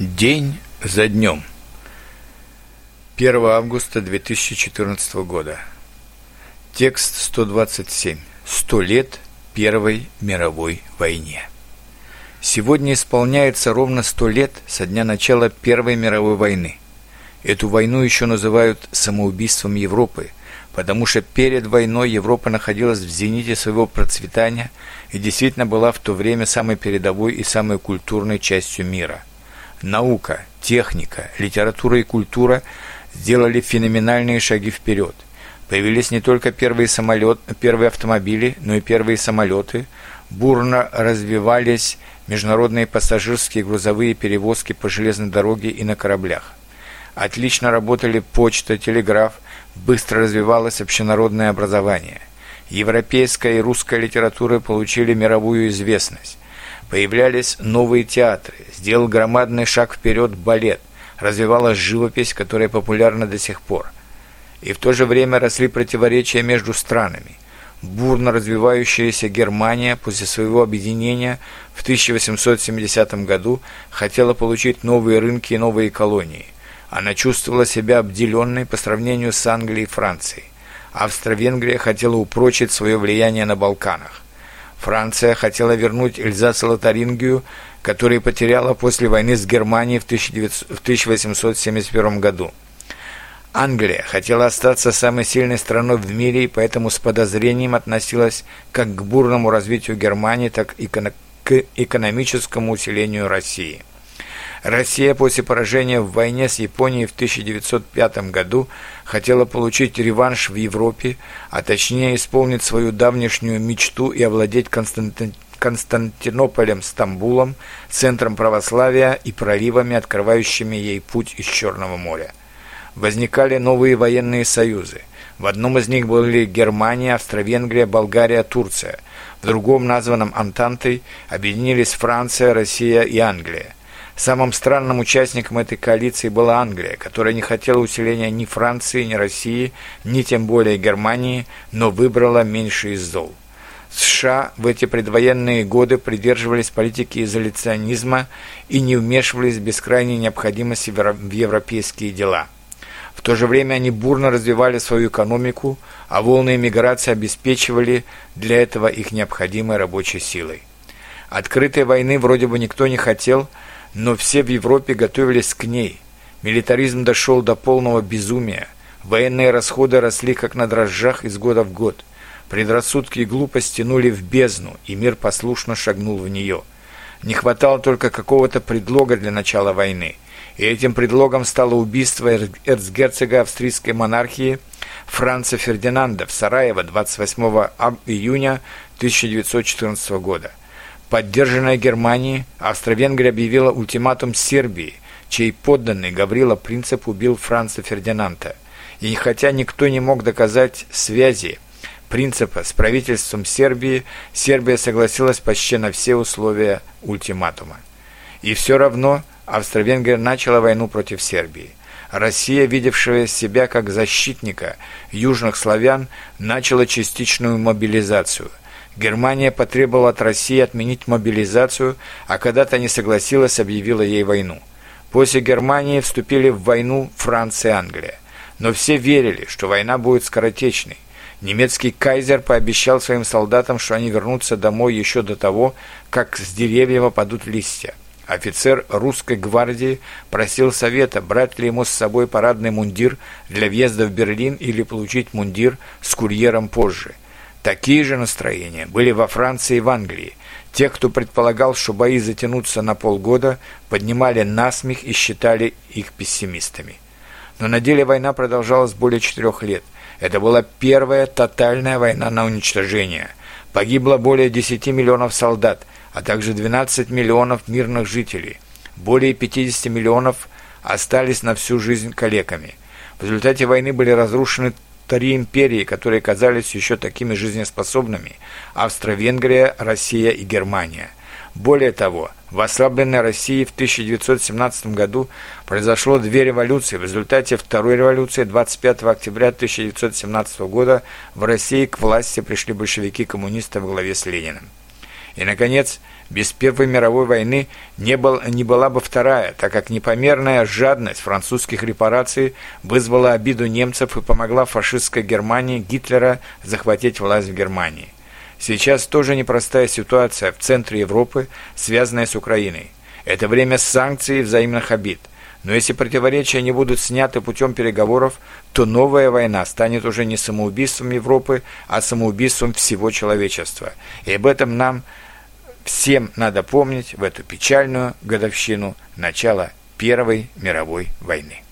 День за днем. 1 августа 2014 года. Текст 127. Сто лет Первой мировой войне. Сегодня исполняется ровно сто лет со дня начала Первой мировой войны. Эту войну еще называют самоубийством Европы, потому что перед войной Европа находилась в зените своего процветания и действительно была в то время самой передовой и самой культурной частью мира – Наука, техника, литература и культура сделали феноменальные шаги вперед. Появились не только первые, самолет, первые автомобили, но и первые самолеты. Бурно развивались международные пассажирские и грузовые перевозки по железной дороге и на кораблях. Отлично работали почта, телеграф, быстро развивалось общенародное образование. Европейская и русская литература получили мировую известность. Появлялись новые театры, сделал громадный шаг вперед балет, развивалась живопись, которая популярна до сих пор. И в то же время росли противоречия между странами. Бурно развивающаяся Германия после своего объединения в 1870 году хотела получить новые рынки и новые колонии. Она чувствовала себя обделенной по сравнению с Англией и Францией. Австро-Венгрия хотела упрочить свое влияние на Балканах. Франция хотела вернуть Эльзас и Лотарингию, которые потеряла после войны с Германией в, 19, в 1871 году. Англия хотела остаться самой сильной страной в мире и поэтому с подозрением относилась как к бурному развитию Германии, так и к экономическому усилению России. Россия после поражения в войне с Японией в 1905 году хотела получить реванш в Европе, а точнее исполнить свою давнешнюю мечту и овладеть Константин... Константинополем, Стамбулом, центром православия и проливами, открывающими ей путь из Черного моря. Возникали новые военные союзы. В одном из них были Германия, Австро-Венгрия, Болгария, Турция. В другом, названном Антантой, объединились Франция, Россия и Англия. Самым странным участником этой коалиции была Англия, которая не хотела усиления ни Франции, ни России, ни тем более Германии, но выбрала меньший из зол. США в эти предвоенные годы придерживались политики изоляционизма и не вмешивались без крайней необходимости в европейские дела. В то же время они бурно развивали свою экономику, а волны эмиграции обеспечивали для этого их необходимой рабочей силой. Открытой войны вроде бы никто не хотел – но все в Европе готовились к ней. Милитаризм дошел до полного безумия. Военные расходы росли как на дрожжах из года в год. Предрассудки и глупость тянули в бездну, и мир послушно шагнул в нее. Не хватало только какого-то предлога для начала войны. И этим предлогом стало убийство эрцгерцога австрийской монархии Франца Фердинанда в Сараево 28 июня 1914 года – Поддержанная Германией, Австро-Венгрия объявила ультиматум Сербии, чей подданный Гаврила Принцип убил Франца Фердинанда. И хотя никто не мог доказать связи принципа с правительством Сербии, Сербия согласилась почти на все условия ультиматума. И все равно Австро-Венгрия начала войну против Сербии. Россия, видевшая себя как защитника южных славян, начала частичную мобилизацию – Германия потребовала от России отменить мобилизацию, а когда-то не согласилась, объявила ей войну. После Германии вступили в войну Франция и Англия. Но все верили, что война будет скоротечной. Немецкий кайзер пообещал своим солдатам, что они вернутся домой еще до того, как с деревьев опадут листья. Офицер русской гвардии просил совета, брать ли ему с собой парадный мундир для въезда в Берлин или получить мундир с курьером позже – Такие же настроения были во Франции и в Англии. Те, кто предполагал, что бои затянутся на полгода, поднимали насмех и считали их пессимистами. Но на деле война продолжалась более четырех лет. Это была первая тотальная война на уничтожение. Погибло более 10 миллионов солдат, а также 12 миллионов мирных жителей. Более 50 миллионов остались на всю жизнь калеками. В результате войны были разрушены три империи, которые казались еще такими жизнеспособными – Австро-Венгрия, Россия и Германия. Более того, в ослабленной России в 1917 году произошло две революции. В результате второй революции 25 октября 1917 года в России к власти пришли большевики-коммунисты во главе с Лениным. И, наконец, без Первой мировой войны не, был, не была бы вторая, так как непомерная жадность французских репараций вызвала обиду немцев и помогла фашистской Германии Гитлера захватить власть в Германии. Сейчас тоже непростая ситуация в центре Европы, связанная с Украиной. Это время санкций и взаимных обид. Но если противоречия не будут сняты путем переговоров, то новая война станет уже не самоубийством Европы, а самоубийством всего человечества. И об этом нам всем надо помнить в эту печальную годовщину начала Первой мировой войны.